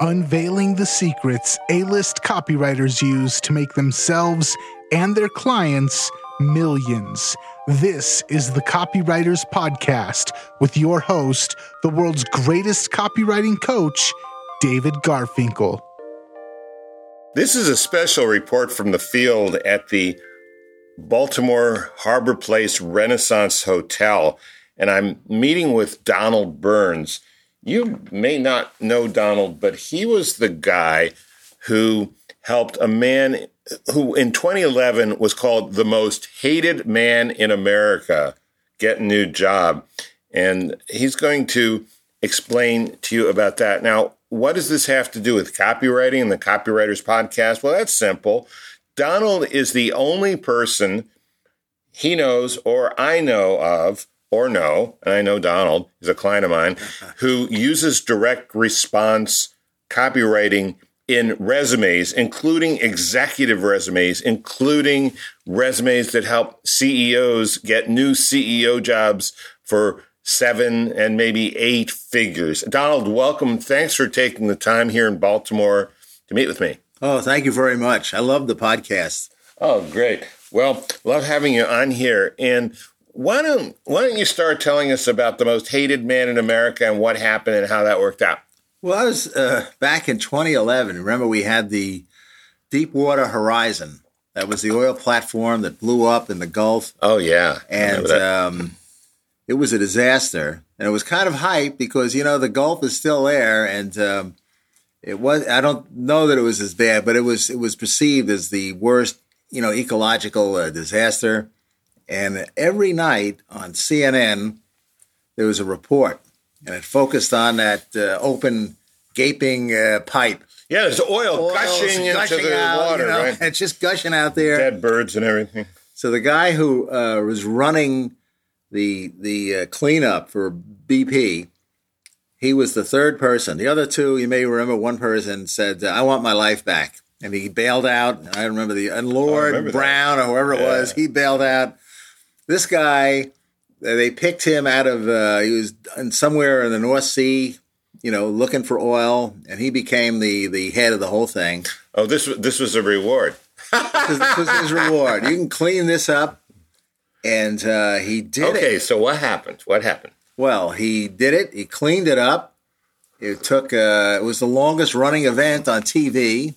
unveiling the secrets A list copywriters use to make themselves and their clients millions. This is the Copywriters Podcast with your host, the world's greatest copywriting coach, David Garfinkel. This is a special report from the field at the Baltimore Harbor Place Renaissance Hotel, and I'm meeting with Donald Burns. You may not know Donald, but he was the guy who helped a man who in 2011 was called the most hated man in America get a new job. And he's going to explain to you about that. Now, what does this have to do with copywriting and the Copywriters Podcast? Well, that's simple. Donald is the only person he knows or I know of or no, and I know Donald is a client of mine, who uses direct response copywriting in resumes, including executive resumes, including resumes that help CEOs get new CEO jobs for seven and maybe eight figures. Donald, welcome. Thanks for taking the time here in Baltimore to meet with me. Oh, thank you very much. I love the podcast. Oh, great. Well, love having you on here. And why don't why don't you start telling us about the most hated man in America and what happened and how that worked out? Well, I was uh, back in 2011. Remember, we had the Deepwater Horizon. That was the oil platform that blew up in the Gulf. Oh yeah, and um, it was a disaster. And it was kind of hype because you know the Gulf is still there, and um, it was. I don't know that it was as bad, but it was. It was perceived as the worst, you know, ecological uh, disaster. And every night on CNN, there was a report, and it focused on that uh, open, gaping uh, pipe. Yeah, there's oil, oil gushing, gushing into the out, water, you know, right? It's just gushing out there. Dead birds and everything. So the guy who uh, was running the the uh, cleanup for BP, he was the third person. The other two, you may remember, one person said, "I want my life back," and he bailed out. I remember the and Lord remember Brown that. or whoever it Yeah. was, he bailed out. This guy, they picked him out of. Uh, he was in somewhere in the North Sea, you know, looking for oil, and he became the the head of the whole thing. Oh, this was this was a reward. This, this was his reward. You can clean this up, and uh, he did it. Okay, so what happened? What happened? Well, he did it. He cleaned it up. It took. Uh, it was the longest running event on TV,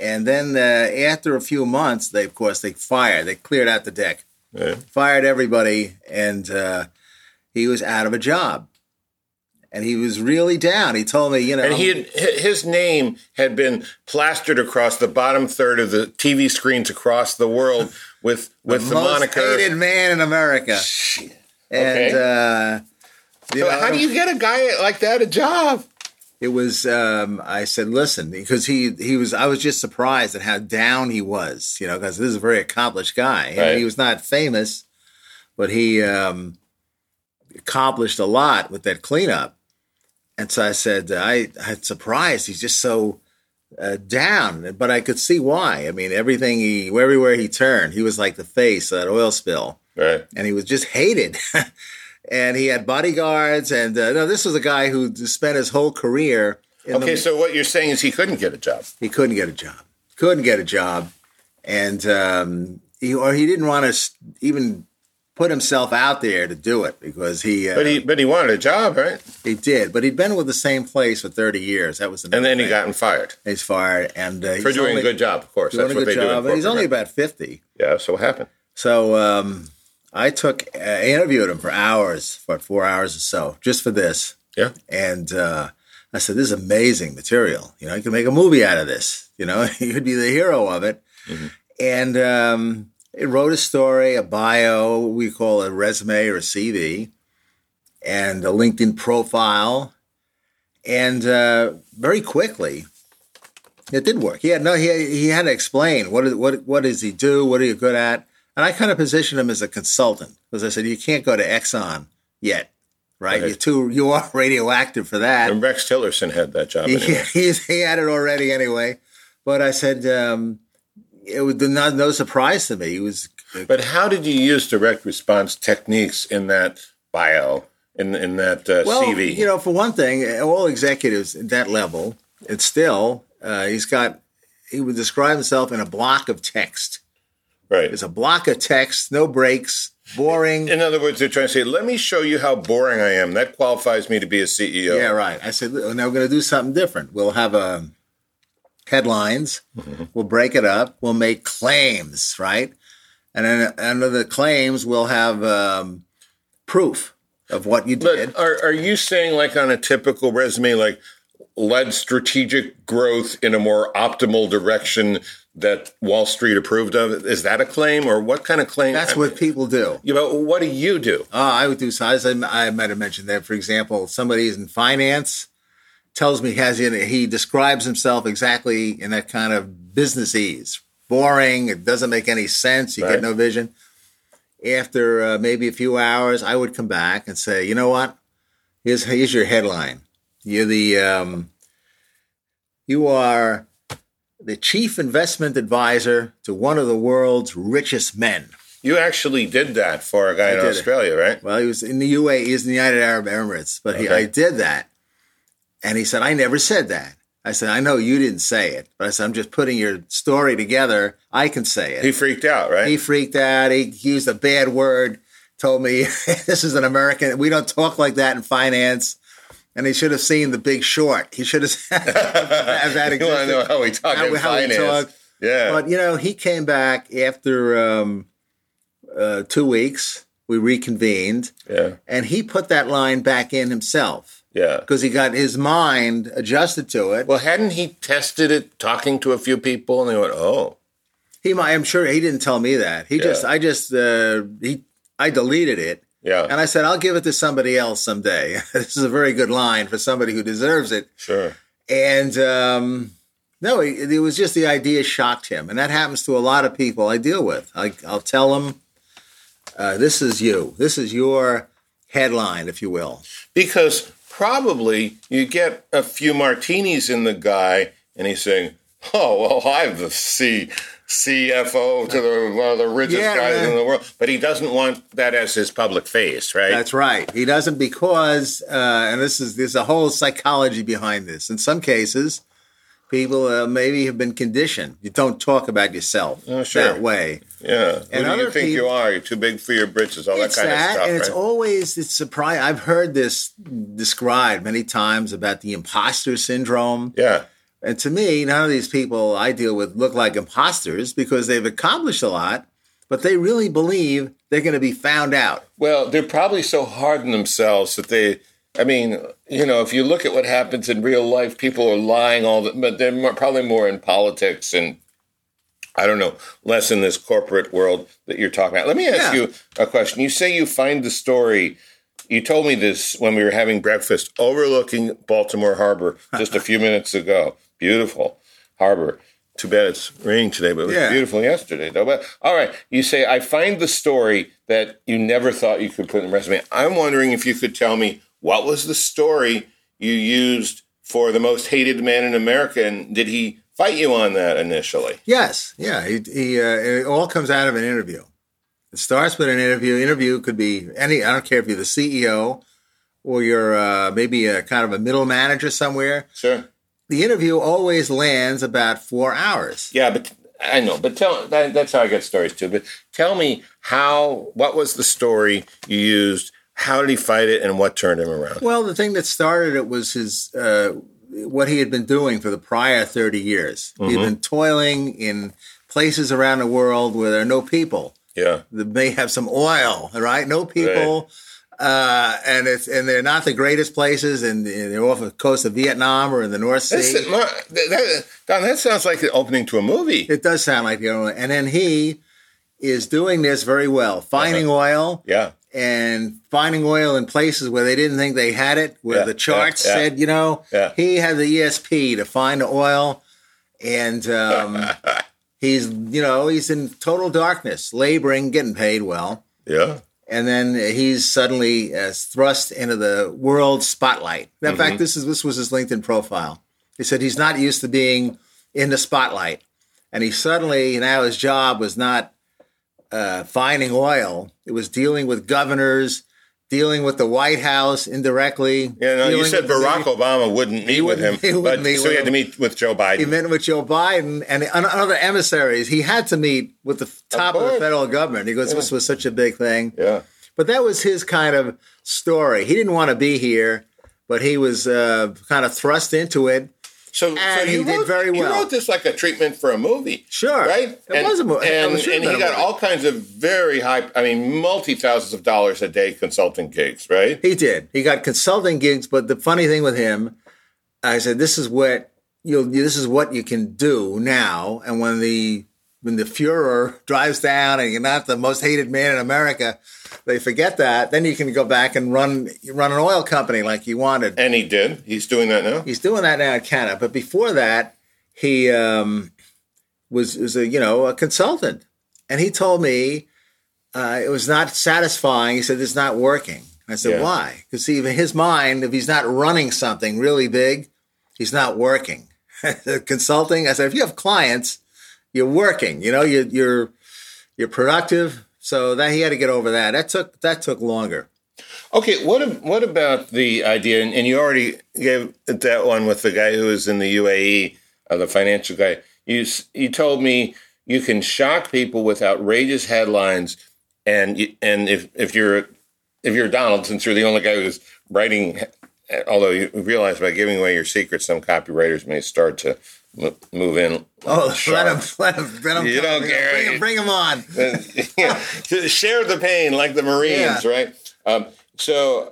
and then uh, after a few months, they of course they fired. They cleared out the deck, Fired everybody, and uh, he was out of a job. And he was really down. He told me, you know, And he had, his name had been plastered across the bottom third of the TV screens across the world with with the, most moniker. hated man in America. And uh, So know, how do you get a guy like that a job? It was. Um, I said, listen, because he he was. I was just surprised at how down he was. You know, because this is a very accomplished guy. And Right. he was not famous, but he um, accomplished a lot with that cleanup. And so I said, I I'm surprised. He's just so uh, down, but I could see why. I mean, everything he everywhere he turned, he was like the face of that oil spill Right. and he was just hated. and he had bodyguards, and uh, no, this was a guy who spent his whole career. In Okay, the, so what you're saying is he couldn't get a job. he couldn't get a job, couldn't get a job, and um, he or he didn't want to even put himself out there to do it because he uh, But he but he wanted a job, right? he did, but he'd been with the same place for thirty years. That was the And then he gotten fired he's fired, and uh, for he's doing only, a good job. Of course, doing that's a what good they do. job. and he's only right? about fifty. yeah. So what happened? So um, I took, uh, I interviewed him for hours, for four hours or so, just for this. Yeah. And uh, I said, "This is amazing material. You know, you can make a movie out of this. You know, you could be the hero of it." And um, it wrote a story, a bio, we call it a resume or a CV, and a LinkedIn profile. And uh, very quickly, it did work. He had no. He he had to explain what is what what does he do? What are you good at? And I kind of positioned him as a consultant because I said you can't go to Exxon yet, right? Right. You're too you are radioactive for that. And Rex Tillerson had that job. He, Anyway. he, he had it already anyway. But I said um, it was not no surprise to me. He was But how did you use direct response techniques in that bio, in in that uh, well, CV? you know, for one thing, all executives at that level it's still uh, he's got he would describe himself in a block of text. Right. It's a block of text, no breaks, boring. In other words, they're trying to say, "Let me show you how boring I am." That qualifies me to be a CEO. Yeah, right. I said, now we're going to do something different. We'll have a headlines. We'll break it up. We'll make claims, right? And then under the claims, we'll have um, proof of what you did. But are are you saying like on a typical resume, like led strategic growth in a more optimal direction that Wall Street approved of? Is that a claim, or what kind of claim? That's what people do. You know, what do you do? Oh, I would do size. I, I might have mentioned that. For example, somebody is in finance, tells me he has he describes himself exactly in that kind of business ease. Boring. It doesn't make any sense. You Right. get no vision. After uh, maybe a few hours, I would come back and say, you know what? Here's here's your headline. You're the um, you are the chief investment advisor to one of the world's richest men. You actually did that for a guy in did it. Australia, right? Well, he was in the UAE, he's in the United Arab Emirates, but he, I did that. And he said, I never said that. I said, I know you didn't say it, but I said, I'm just putting your story together. I can say it. He freaked out, right? He freaked out. He used a bad word, told me, this is an American. We don't talk like that in finance. And he should have seen the big short. He should have have that you want to know how we talk in How- how we finance? talk. Yeah. But you know, he came back after um, uh, two weeks. We reconvened, yeah. and he put that line back in himself Yeah. because he got his mind adjusted to it. Well, hadn't he tested it talking to a few people and they went, oh, He, might, I'm sure, he didn't tell me that. He just, I just, uh, he, I deleted it, yeah, and I said, I'll give it to somebody else someday. this is a very good line for somebody who deserves it. sure. And um, no, it, it was just the idea shocked him, and that happens to a lot of people I deal with. I, I'll tell them, uh, "This is you. This is your headline, if you will." Because probably you get a few martinis in the guy and he's saying, oh, well, the C. CFO to the one of the richest Yeah, guys man. in the world, but he doesn't want that as his public face, right? That's right. He doesn't because, uh, and this is there's a whole psychology behind this. In some cases, people uh, maybe have been conditioned. You don't talk about yourself Oh, sure. that way. yeah. Who And do you think you are? You're too big for your britches, all that kind that, of stuff, and it's always it's surprising. I've heard this described many times about the imposter syndrome. yeah. And to me, none of these people I deal with look like imposters because they've accomplished a lot, but they really believe they're going to be found out. Well, they're probably so hard on themselves that they. I mean, you know, if you look at what happens in real life, people are lying all the, but they're more, probably more in politics and I don't know, less in this corporate world that you're talking about. Let me ask Yeah. you a question. You say you find the story. You told me this when we were having breakfast overlooking Baltimore Harbor just a few minutes ago. Beautiful harbor. Too bad it's raining today, but it was Yeah. beautiful yesterday, though. But all right, you say I find the story that you never thought you could put in a resume. I'm wondering if you could tell me what was the story you used for the most hated man in America, and did he fight you on that initially? Yes, yeah. He, he uh, it all comes out of an interview. It starts with an interview. Interview could be any. I don't care if you're the CEO or you're uh, maybe a kind of a middle manager somewhere. Sure. The interview always lands about four hours. Yeah, but I know. But tell that, that's how I get stories too. But tell me how. What was the story you used? How did he fight it, and what turned him around? Well, the thing that started it was his uh, what he had been doing for the prior thirty years. He'd been toiling in places around the world where there are no people. Yeah. They may have some oil, right? No people, uh, and it's and they're not the greatest places, and they're off the coast of Vietnam or in the North Sea. That's, that, that, Don, that sounds like the opening to a movie. It does sound like the opening. And then he is doing this very well, finding oil Yeah. and finding oil in places where they didn't think they had it, where Yeah, the charts yeah, yeah. said, you know, he had the ESP to find the oil, and um, he's, you know, he's in total darkness, laboring, getting paid well. Yeah. And then he's suddenly uh, thrust into the world spotlight. In Mm-hmm. fact, this is this was his LinkedIn profile. He said he's not used to being in the spotlight, and he suddenly now his job was not uh, finding oil; it was dealing with governors dealing with the White House indirectly. Yeah, no, you said with Barack Obama wouldn't meet with him, wouldn't- he wouldn't but meet so he with had to meet with Joe Biden. He met with Joe Biden and other emissaries. He had to meet with the top of, the federal government because this was such a big thing. yeah. But that was his kind of story. He didn't want to be here, but he was uh, kind of thrust into it. So, so you did wrote, very You well. wrote this like a treatment for a movie, Sure. right? It was a mo- it and, and he got all kinds of very high, I mean, multi thousands of dollars a day consulting gigs, right? He did. He got consulting gigs, but the funny thing with him, I said, "This is what you'll. This is what you can do now." And when the when the furor drives down and you're not the most hated man in America, they forget that. Then you can go back and run run an oil company like you wanted. And he did. He's doing that now. He's doing that now in Canada. But before that, he um, was was a you know a consultant, and he told me uh, it was not satisfying. He said it's not working. I said Yeah. why? Because see, in his mind, if he's not running something really big, he's not working. Consulting. I said if you have clients, you're working. You know, you're you're you're productive. So that he had to get over that. That took that took longer. Okay, what what about the idea? And, and you already gave that one with the guy who was in the UAE, uh, the financial guy. You you told me you can shock people with outrageous headlines, and you, and if if you're if you're Donald, since you're the only guy who's writing, although you realize by giving away your secrets, some copywriters may start to move in. Oh, let sharp. him, let him, let him You don't bring, care. him, bring him on. yeah, share the pain like the Marines, Yeah. right? Um, so,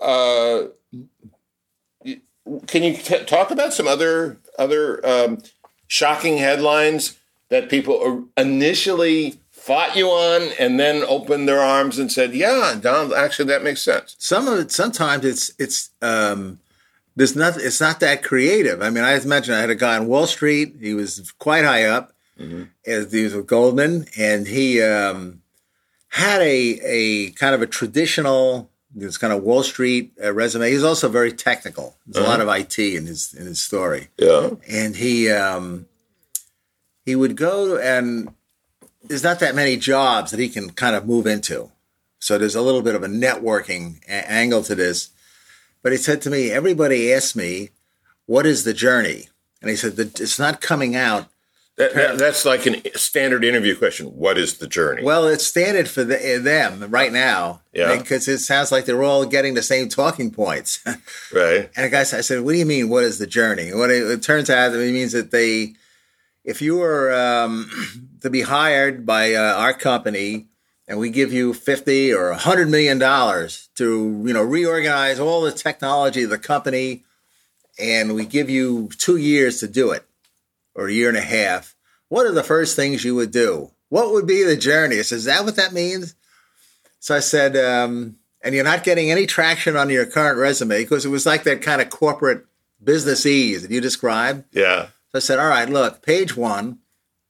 uh, can you t- talk about some other other um, shocking headlines that people initially fought you on, and then opened their arms and said, "Yeah, Donald, actually, that makes sense." some of it sometimes it's it's um there's not it's not that creative. I mean i just mentioned i had a guy on wall street. He was quite high up as he was with goldman and he um had a a kind of a traditional this kind of wall street uh, resume. He's also very technical. There's a lot of it in his in his story. Yeah, and he um, he would go and there's not that many jobs that he can kind of move into. So there's a little bit of a networking a- angle to this. But he said to me, everybody asks me, "What is the journey?" And he said it's not coming out. that, that- that's like a standard interview question. What is the journey? Well, it's standard for the, them right now. Yeah. Because it sounds like they're all getting the same talking points. right? And the guy said, I said, what do you mean? What is the journey? What it, it turns out that it means that they, if you were um, to be hired by uh, our company and we give you 50 or 100 million dollars to, you know, reorganize all the technology of the company and we give you two years to do it or a year and a half, what are the first things you would do? What would be the journey? I said, is that what that means? So I said, um, and you're not getting any traction on your current resume because it was like that kind of corporate business ease that you described. Yeah. So I said, all right, look, page one,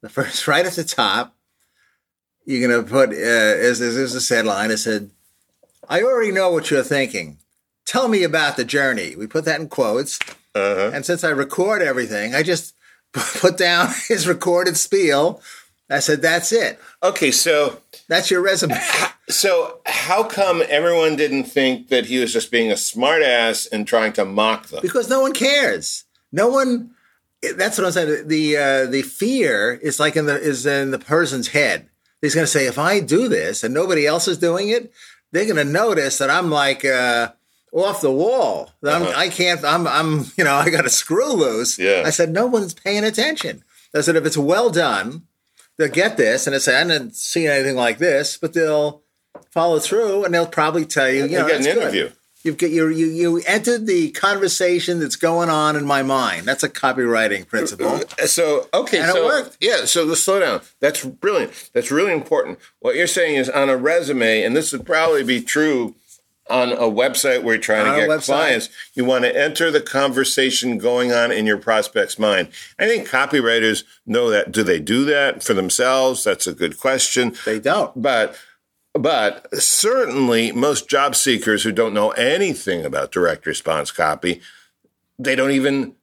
the first right at the top, you're going to put, uh, is, is, is this headline. I said, I already know what you're thinking. Tell me about the journey. We put that in quotes. Uh-huh. And since I record everything, I just put down his recorded spiel. I said, that's it. Okay, so That's your resume. So how come everyone didn't think that he was just being a smartass and trying to mock them? because no one cares. No one. That's what I'm saying. The uh, the fear is like in the is in the person's head. He's going to say, if I do this and nobody else is doing it, they're going to notice that I'm like uh, off the wall. That Uh-huh. I can't. I'm I'm you know I got a screw loose. Yeah. I said no one's paying attention. I said if it's well done, they'll get this, and I said I didn't see anything like this, but they'll follow through, and they'll probably tell you. You know, get an interview. good. You've got you you you entered the conversation that's going on in my mind. That's a copywriting principle. Uh, so okay, And it worked. yeah, so let's slow down. That's brilliant. That's really important. What you're saying is on a resume, and this would probably be true on a website where you're trying On to get clients. You want to enter the conversation going on in your prospect's mind. I think copywriters know that. Do they do that for themselves? That's a good question. They don't. But but certainly most job seekers who don't know anything about direct response copy, they don't even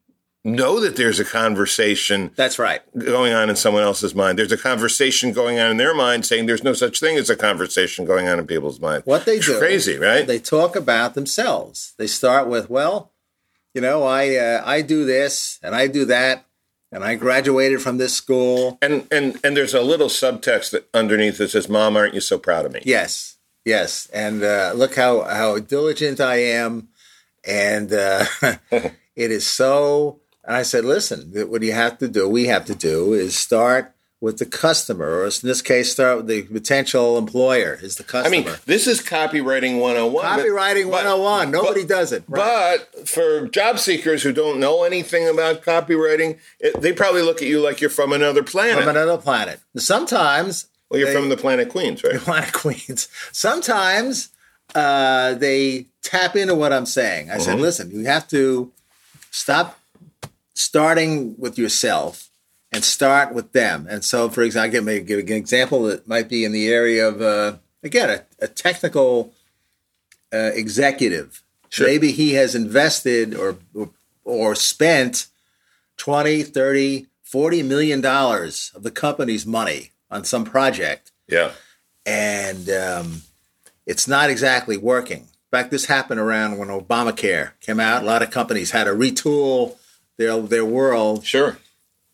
know that there's a conversation That's right. going on in someone else's mind. There's a conversation going on in their mind saying there's no such thing as a conversation going on in people's mind. What they It's do, crazy, right? They talk about themselves. They start with, "Well, you know, I uh, I do this and I do that, and I graduated from this school." and and and there's a little subtext that underneath that says, "Mom, aren't you so proud of me?" Yes, yes, and uh, look how how diligent I am, and uh, it is so. And I said, "Listen, what you have to do, we have to do, is start." With the customer, or in this case, start with the potential employer, is the customer. I mean, this is copywriting 101. Copywriting but- 101. Nobody but- does it. But for job seekers who don't know anything about copywriting, it, they probably look at you like you're from another planet. from another planet. Sometimes well, you're they- from the planet Queens, right? The planet Queens. Sometimes uh, they tap into what I'm saying. I said, Mm-hmm. listen, you have to stop starting with yourself and start with them. And so, for example, I give, may give an example that might be in the area of uh, again a, a technical uh, executive. Sure. Maybe he has invested or or spent 20, 30, 40 million dollars of the company's money on some project Yeah. and um, it's not exactly working. In fact, this happened around when Obamacare came out. A lot of companies had to retool their their world, Sure.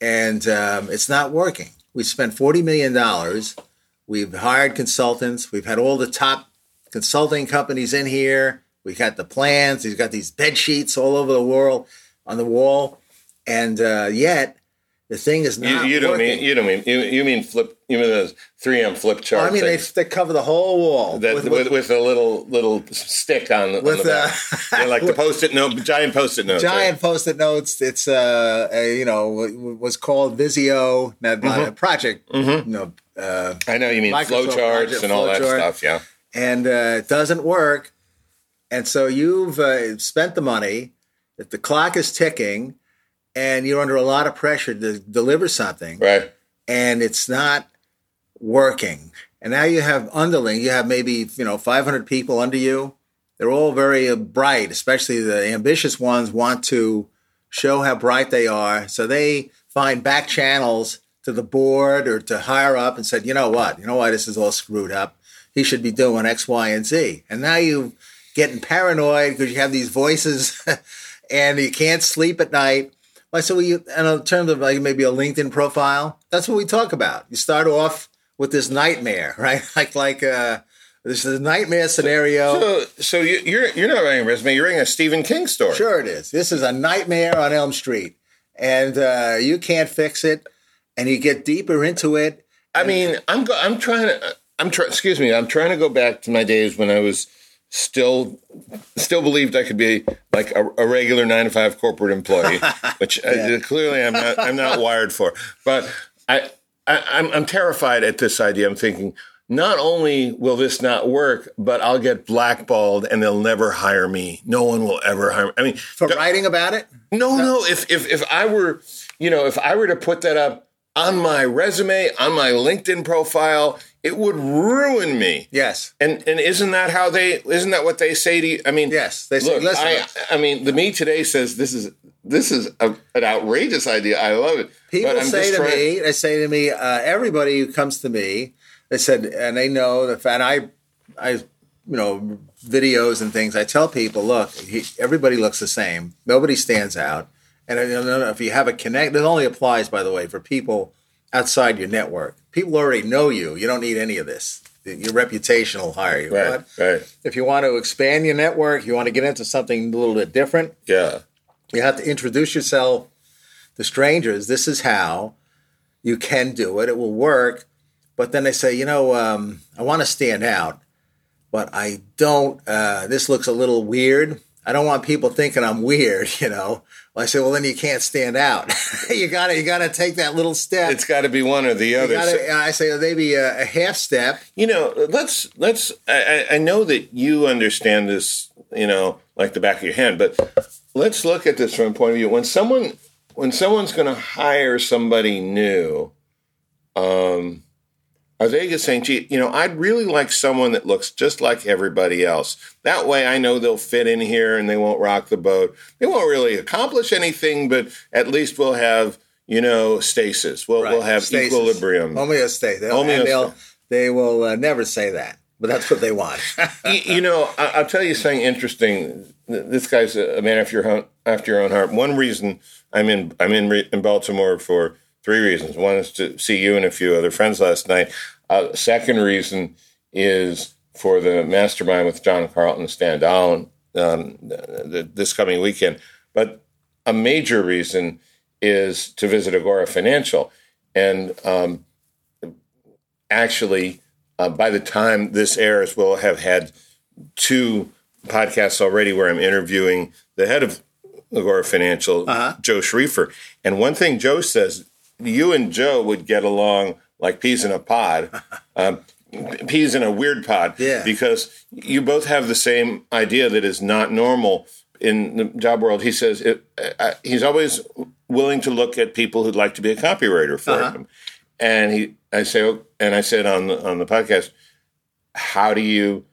And um, it's not working. We spent forty million dollars. We've hired consultants. We've had all the top consulting companies in here. We've got the plans. We've got these bed sheets all over the world on the wall, and uh, yet the thing is You, not you don't working. mean you don't mean you, you mean flip you mean those 3M flip chart I mean, they, things they cover the whole wall that, with- with, with- a little little stick on, the- on With, the back. uh, like the post-it note, giant post-it notes. giant post-it notes. It's uh, uh you know was called Visio, not, not Mm-hmm. a project. You know, uh. I know you mean Microsoft flow charts project, and all that chart. stuff. Yeah. and uh, it doesn't work. And so you've uh, spent the money. That the clock is ticking, and you're under a lot of pressure to deliver something, Right. and it's not working. And now you have underling. You have maybe you know 500 people under you. They're all very uh, bright, especially the ambitious ones want to show how bright they are. So they find back channels to the board or to higher up and said, you know what, you know why this is all screwed up. He should be doing X, Y, and Z. And now you're getting paranoid because you have these voices and you can't sleep at night. Like so, we and in terms of like maybe a LinkedIn profile, that's what we talk about. You start off with this nightmare, right? Like like uh, this is a nightmare scenario. So, so you, you're you're not writing a resume. You're writing a Stephen King story. Sure, it is. This is a nightmare on Elm Street, and uh, you can't fix it. And you get deeper into it. I mean, I'm go- I'm trying to I'm trying. Excuse me. I'm trying to go back to my days when I was still still believed I could be like a, a regular nine to five corporate employee, which uh, clearly I'm not I'm not wired for. But I, I I'm I'm terrified at this idea. I'm thinking. Not only will this not work, but I'll get blackballed and they'll never hire me. No one will ever hire me. I mean, For writing about it, no, no. If if if I were, you know, if I were to put that up on my resume, on my LinkedIn profile, it would ruin me. yes, And and isn't that how they? Isn't that what they say to you? I mean, Yes, they say, Look. I, I mean, the me today says this is this is a, an outrageous idea. I love it. people But I'm say to trying- me, they say to me, uh, everybody who comes to me, they said, and they know the fact. I, I, you know, videos and things. I tell people, look, he, everybody looks the same. Nobody stands out. And I don't know if you have a connect, it only applies, by the way, for people outside your network. People already know you. You don't need any of this. Your reputation will hire you. Right, But right, if you want to expand your network, you want to get into something a little bit different, yeah, you have to introduce yourself to strangers. This is how you can do it. It will work. But then they say, you know, um, I want to stand out, but I don't. Uh, this looks a little weird. I don't want people thinking I'm weird. You know. Well, I say, well, then you can't stand out. you gotta, you gotta take that little step. it's got to be one or the other. Gotta, I say maybe a, a half step. you know let's let's I, I I know that you understand this you know like the back of your hand but let's look at this from a point of view when someone when someone's going to hire somebody new um Are they saying, gee, you know, I'd really like someone that looks just like everybody else. That way I know they'll fit in here and they won't rock the boat. They won't really accomplish anything, but at least we'll have, you know, stasis. We'll, Right. we'll have Stasis. equilibrium. Homeostasis. Homeostasis. They'll, they will uh, never say that, but that's what they want. you, you know, I, I'll tell you something interesting. This guy's a man after your, own- after your own heart. One reason I'm in I'm in, in Baltimore for three reasons. One is to see you and a few other friends last night. Uh, second reason is for the mastermind with John Carlton and Stan Dolan um, th- th- this coming weekend. But a major reason is to visit Agora Financial. And um, actually, uh, by the time this airs, we'll have had two podcasts already where I'm interviewing the head of Agora Financial, Joe Schriefer. And one thing Joe says, you and Joe would get along like peas in a pod. Um, peas in a weird pod Yeah. because you both have the same idea that is not normal in the job world. He says it, uh, he's always willing to look at people who'd like to be a copywriter for him. And he, I say, oh, and I said on the on the podcast, how do you,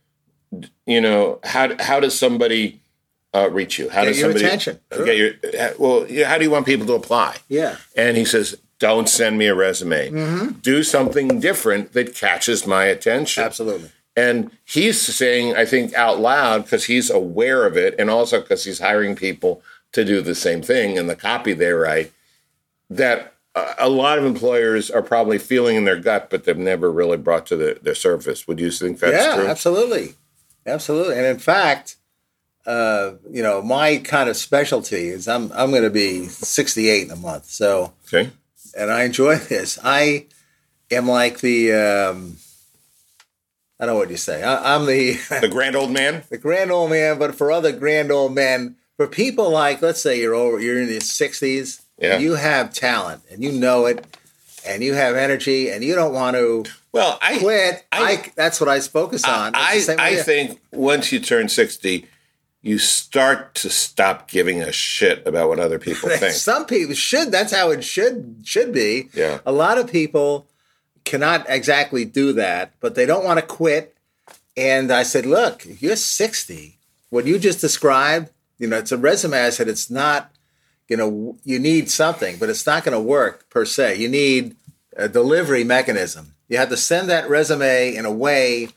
you know, how how does somebody uh, reach you? How Get does your somebody attention. Sure. Get your well? How do you want people to apply? Yeah. And he says, don't send me a resume. Mm-hmm. Do something different that catches my attention. Absolutely. And he's saying, I think, out loud because he's aware of it, and also because he's hiring people to do the same thing in the copy they write. That a lot of employers are probably feeling in their gut, but they've never really brought to the, their surface. Would you think that's yeah, true? absolutely, absolutely. And in fact, uh, you know, my kind of specialty is I'm I'm going to be 68 in a month. So, Okay. And I enjoy this. I am like the um, I don't know what you say. I, I'm the The grand old man. the grand old man, but for other grand old men, for people like let's say you're over, you're in your 60s, Yeah. you have talent and you know it, and you have energy, and you don't want to Well, I quit. I, I- that's what I focus on. The I, I think once you turn 60, you start to stop giving a shit about what other people think. Some people should. That's how it should should be. Yeah. A lot of people cannot exactly do that, but they don't want to quit. And I said, look, you're 60. What you just described, you know, it's a resume. I said it's not. You know, you need something, but it's not going to work per se. You need a delivery mechanism. You have to send that resume in a way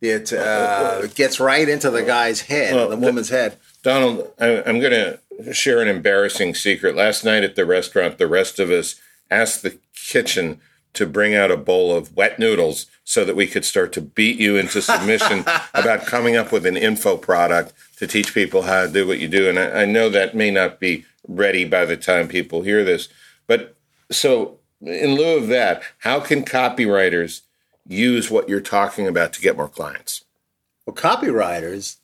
that uh, uh, uh, uh, gets right into the guy's head, Well, the woman's head. Donald, I, I'm going to share an embarrassing secret. Last night at the restaurant, the rest of us asked the kitchen to bring out a bowl of wet noodles so that we could start to beat you into submission about coming up with an info product to teach people how to do what you do. And I, I know that may not be ready by the time people hear this. But so, in lieu of that, how can copywriters use what you're talking about to get more clients? Well, copywriters,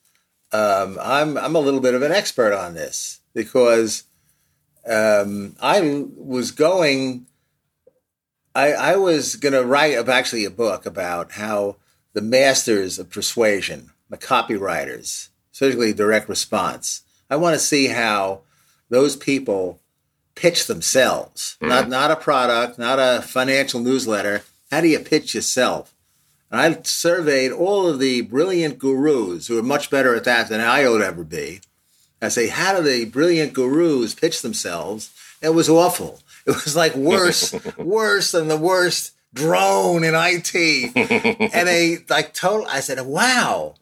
um, I'm I'm a little bit of an expert on this because um, I was going. I, I was going to write up actually a book about how the masters of persuasion, the copywriters, especially direct response. I want to see how those people pitch themselves, not not a product, not a financial newsletter. How do you pitch yourself? And I surveyed all of the brilliant gurus who are much better at that than I would ever be. I say, how do the brilliant gurus pitch themselves? It was awful. It was like worse, worse than the worst drone in IT. and they like total. I said, wow.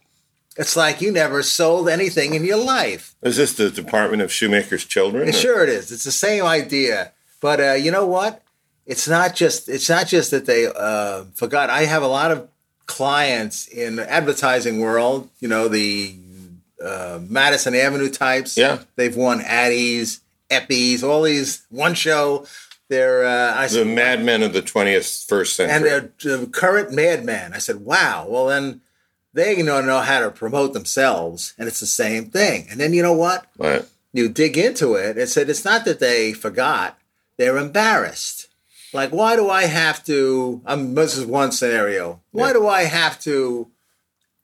It's like you never sold anything in your life. Is this the Department of Shoemaker's Children? Sure, it is. It's the same idea, but uh, you know what? It's not just. It's not just that they uh, forgot. I have a lot of clients in the advertising world. You know the uh, Madison Avenue types. Yeah. they've won Addies, Effies, all these one show. They're uh, I the said, madmen of the 20th first century. and they're the current madman. I said, wow. Well, then they don't know how to promote themselves, and it's the same thing. And then you know what? Right. you dig into it, it said it's not that they forgot, they're embarrassed. Like, why do I have to? I'm this is one scenario. Why Yeah. do I have to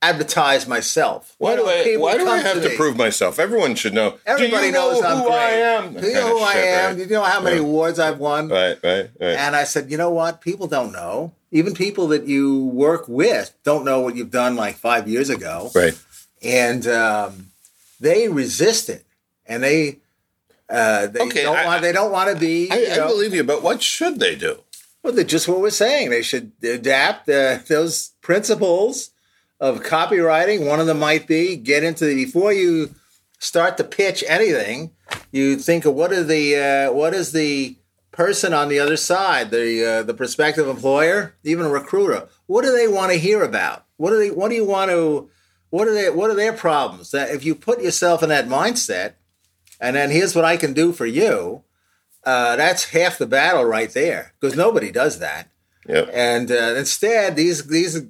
advertise myself? Why do I? Why do I have to me? prove myself? Everyone should know. Everybody do you know knows I'm who great. I am. Do you know who I shit, am? right? Do you know how many awards I've won? Right, right, right. And I said, you know what? People don't know. even people that you work with don't know what you've done like five years ago, Right. and um, they resist it, and they uh, they Okay, don't I- want they don't want to be. I, I believe you, but what should they do? well, they're just what we're saying. They should adapt uh, those principles of copywriting. One of them might be get into the before you start to pitch anything. You think of what are the uh, what is the person on the other side, the uh, the prospective employer, even a recruiter. What do they want to hear about? What do they? What do you want to? What are they? What are their problems? That if you put yourself in that mindset, and then here's what I can do for you. Uh, that's half the battle right there because nobody does that. Yep. And uh, instead, these these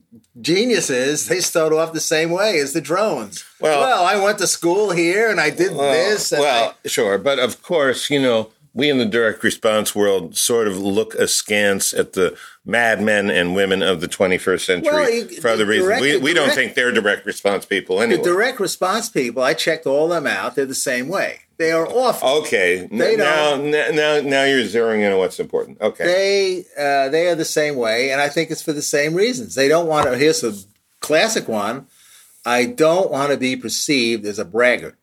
geniuses they start off the same way as the drones. Well- I went to school here and I did this. And well, I- sure, but of course, you know, we in the direct response world sort of look askance at the madmen and women of the 21st century Well, you- for other reasons. direct- we we don't think they're direct response people anyway. the direct response people, I checked all them out. They're the same way. They are awful. okay, They now, don't- n- now now you're zeroing in on what's important. Okay, They uh, they are the same way, and I think it's for the same reasons. They don't want to. Here's the classic one. I don't want to be perceived as a braggart.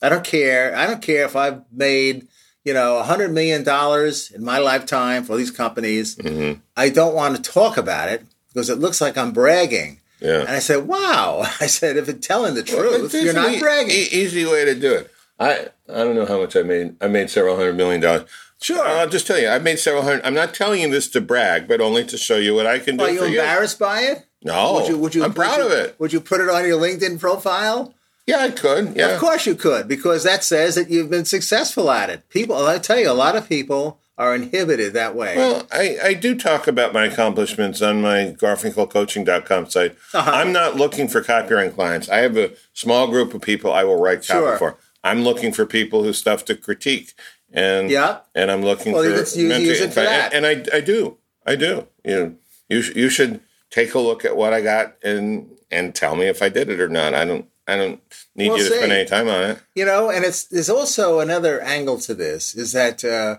I don't care. I don't care if I've made you know a hundred million dollars in my lifetime for these companies. Mm-hmm. I don't want to talk about it because it looks like I'm bragging. yeah. And I said, "Wow!" I said, "If it's telling the truth, there's you're not e- bragging." e- easy way to do it. I I don't know how much I made. I made several hundred million dollars. Sure, I'll just tell you. I made several hundred. I'm not telling you this to brag, but only to show you what I can do Are you for you. embarrassed by it? No, Would you, would you, I'm proud would of it. Would you put it on your LinkedIn profile? Yeah, I could. Yeah, Of course you could, because that says that you've been successful at it. People, I tell you, a lot of people are inhibited that way. Well, I, I do talk about my accomplishments on my garfinkelcoaching.com site. Uh-huh. I'm not looking for copywriting clients. I have a small group of people I will write copy Sure. for. I'm looking for people who stuff to critique. And Yeah. and I'm looking Well, for you use- use it for and, that. and I I do. I do. You know, you sh- you should take a look at what I got and and tell me if I did it or not. I don't I don't need We'll you to spend any time on it. you know, and it's there's also another angle to this is that uh,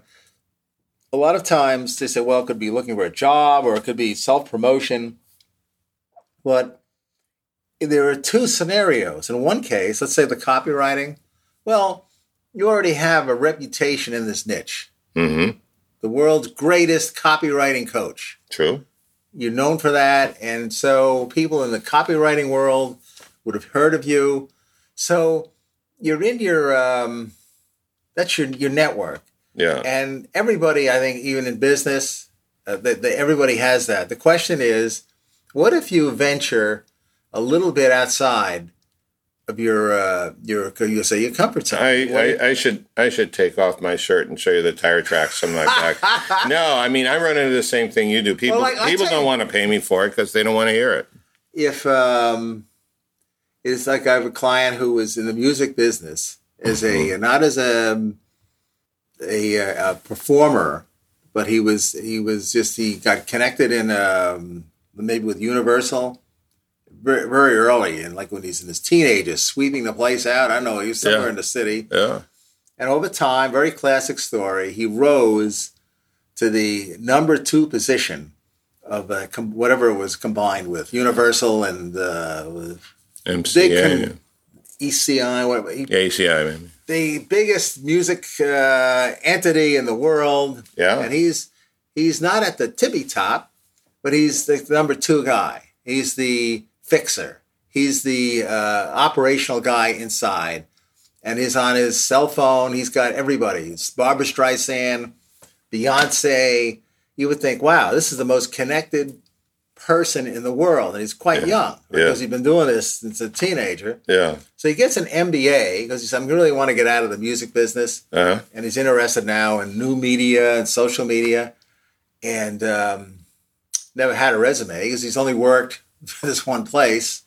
a lot of times they say, well, it could be looking for a job or it could be self promotion, but there are two scenarios. In one case, let's say the copywriting, well, you already have a reputation in this niche, Mm-hmm. the world's greatest copywriting coach. True. You're known for that. And so people in the copywriting world would have heard of you. So you're in your, um, that's your, your network. Yeah. And everybody, I think, even in business, uh, everybody has that. The question is, what if you venture a little bit outside of your, uh, your, you say your comfort zone? I, What- I, I should I should take off my shirt and show you the tire tracks on my back. no, I mean I run into the same thing you do. People Well, like, people don't want to pay me for it because they don't want to hear it. if um, it's like I have a client who was in the music business as a not as a a, a performer, but he was he was just he got connected in um, maybe with Universal very, very early and like when he's in his teenagers sweeping the place out. I don't know he was somewhere Yeah. in the city, Yeah. and over time, very classic story. He rose to the number two position of uh, com- whatever it was combined with Universal and uh, with MC. Big Yeah, con- ECI, whatever. Yeah, ACI, maybe. the biggest music uh, entity in the world. Yeah. and he's he's not at the tippy top, but he's the number two guy. He's the fixer. He's the uh, operational guy inside, and he's on his cell phone. He's got everybody. It's Barbra Streisand, Beyonce. You would think, wow, this is the most connected person in the world, and he's quite young because he's been doing this since a teenager. Yeah. So he gets an MBA because he says, I really want to get out of the music business. Uh-huh. And he's interested now in new media and social media. And um, never had a resume because he's only worked for this one place.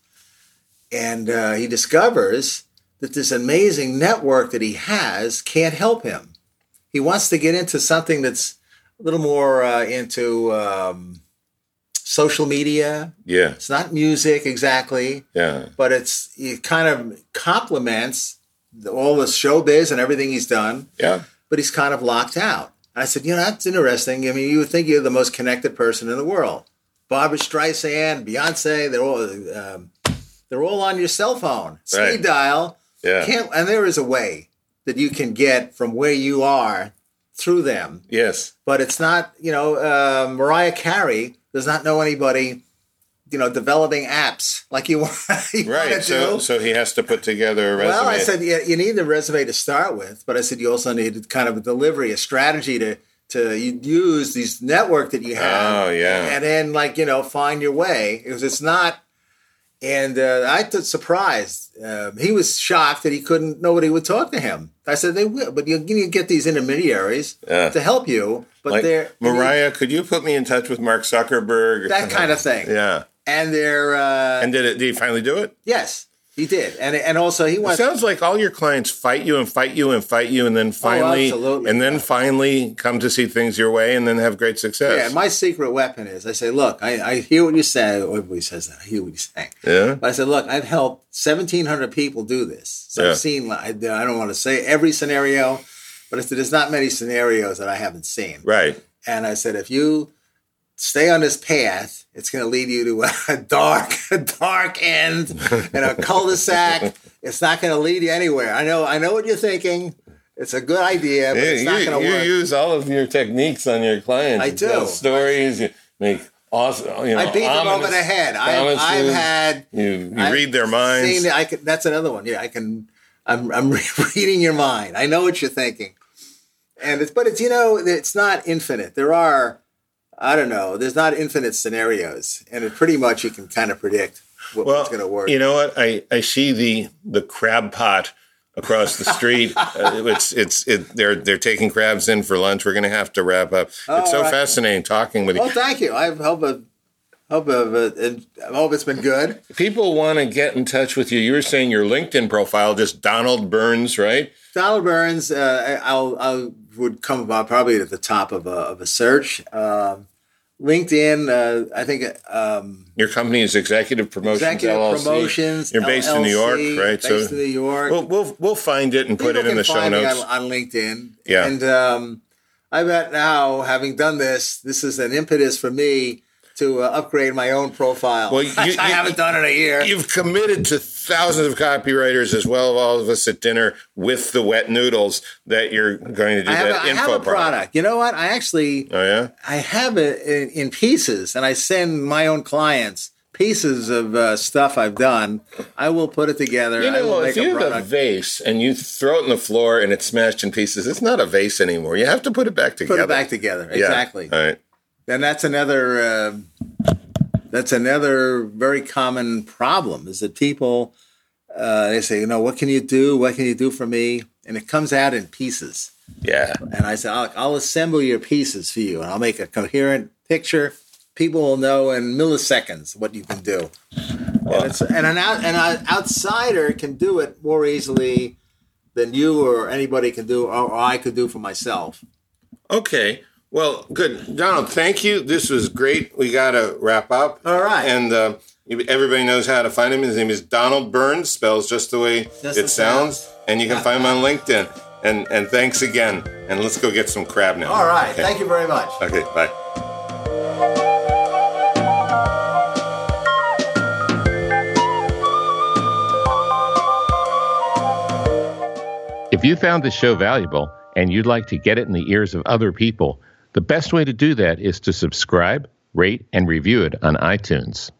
And uh, he discovers that this amazing network that he has can't help him. He wants to get into something that's a little more uh, into um, social media. Yeah. It's not music exactly Yeah. but it's it kind of complements all the showbiz and everything he's done, Yeah. but he's kind of locked out. I said, you know, that's interesting. I mean, you would think you're the most connected person in the world. Barbra Streisand, Beyonce. They're all um, they're all on your cell phone, speed Right. dial. Yeah. Can't, and there is a way that you can get from where you are through them, Yes. but it's not. You know, uh, Mariah Carey does not know anybody. You know, developing apps like you, want- you want Right. to So do. so he has to put together a resume. Well, I said yeah, you need a resume to start with, but I said you also need kind of a delivery, a strategy to to use these network that you have. Oh, yeah. and then like you know find your way because it's not. And uh, I was surprised. Um, he was shocked that he couldn't. Nobody would talk to him. I said they will, but you, you get these intermediaries Yeah. to help you. But like they're Mariah, could you put me in touch with Mark Zuckerberg? that something? kind of thing. Yeah. And they're uh, And did it? Did he finally do it? yes, he did. And and also he wants It sounds like all your clients fight you and fight you and fight you, and then oh, finally, Oh, and then finally come to see things your way, and then have great success. Yeah, my secret weapon is I say, look, I, I hear what you say. Everybody says that. I hear what you're saying. Yeah. But I said, look, I've helped 1,700 people do this. So Yeah. I've seen, I, I don't want to say every scenario, but I said, there's not many scenarios that I haven't seen. Right. And I said, if you stay on this path, it's going to lead you to a dark, a dark end and a cul-de-sac. it's not going to lead you anywhere. I know, I know what you're thinking. It's a good idea, but Yeah, it's not you, going to you work. use all of your techniques on your clients. I You tell do. stories. You make awesome. You know, I beat them over the head. I've, I've had You, you I've read their minds. seen- I can, that's another one. Yeah, I can. I'm I'm reading your mind. I know what you're thinking, and it's but it's you know it's not infinite. There are I don't know. There's not infinite scenarios, and it pretty much you can kind of predict what, well, what's going to work. You know what? I, I see the the crab pot across the street. uh, it's it's it, they're they're taking crabs in for lunch. We're going to have to wrap up. it's so right. fascinating talking with you. oh, thank you. I hope it, hope I hope it's been good. People want to get in touch with you. You were saying your LinkedIn profile, just Donald Burns, right? Donald Burns, uh, I'll, I would come about probably at the top of a, of a search. Um, LinkedIn, uh, I think um, Your company is Executive Promotions Executive LLC. Promotions. You're based in New York, right? Based in New York. we'll we'll we'll find it and put it in the show notes. on, on LinkedIn. Yeah. And um, I bet now, having done this, this is an impetus for me to uh, upgrade my own profile. Well, you- I you- haven't done it in a year. You've committed to thousands of copywriters as well as all of us at dinner with the wet noodles that you're going to do I have, that a, I info have a product. product. You know what? I actually Oh yeah. I have it in, in pieces, and I send my own clients pieces of uh, stuff I've done. I will put it together. You I will know, make if you a have a vase and you throw it on the floor and it's smashed in pieces, it's not a vase anymore. You have to put it back together. Put it back together. Yeah. Exactly. All right. And that's another uh, that's another very common problem is that people uh, they say, you know, what can you do? What can you do for me? And it comes out in pieces. Yeah. And I said, I'll, I'll assemble your pieces for you, and I'll make a coherent picture. People will know in milliseconds what you can do. and, it's, and an out, and an outsider can do it more easily than you or anybody can do, or I could do for myself. Okay. Well, good. Donald, thank you. This was great. We got to wrap up. All right. And uh, everybody knows how to find him. His name is Donald Burns, spells just the way Just it the sounds. sounds. And you can find him on LinkedIn. And, and thanks again. And let's go get some crab now. All right. Okay. Thank you very much. Okay, bye. If you found this show valuable and you'd like to get it in the ears of other people, the best way to do that is to subscribe, rate, and review it on iTunes.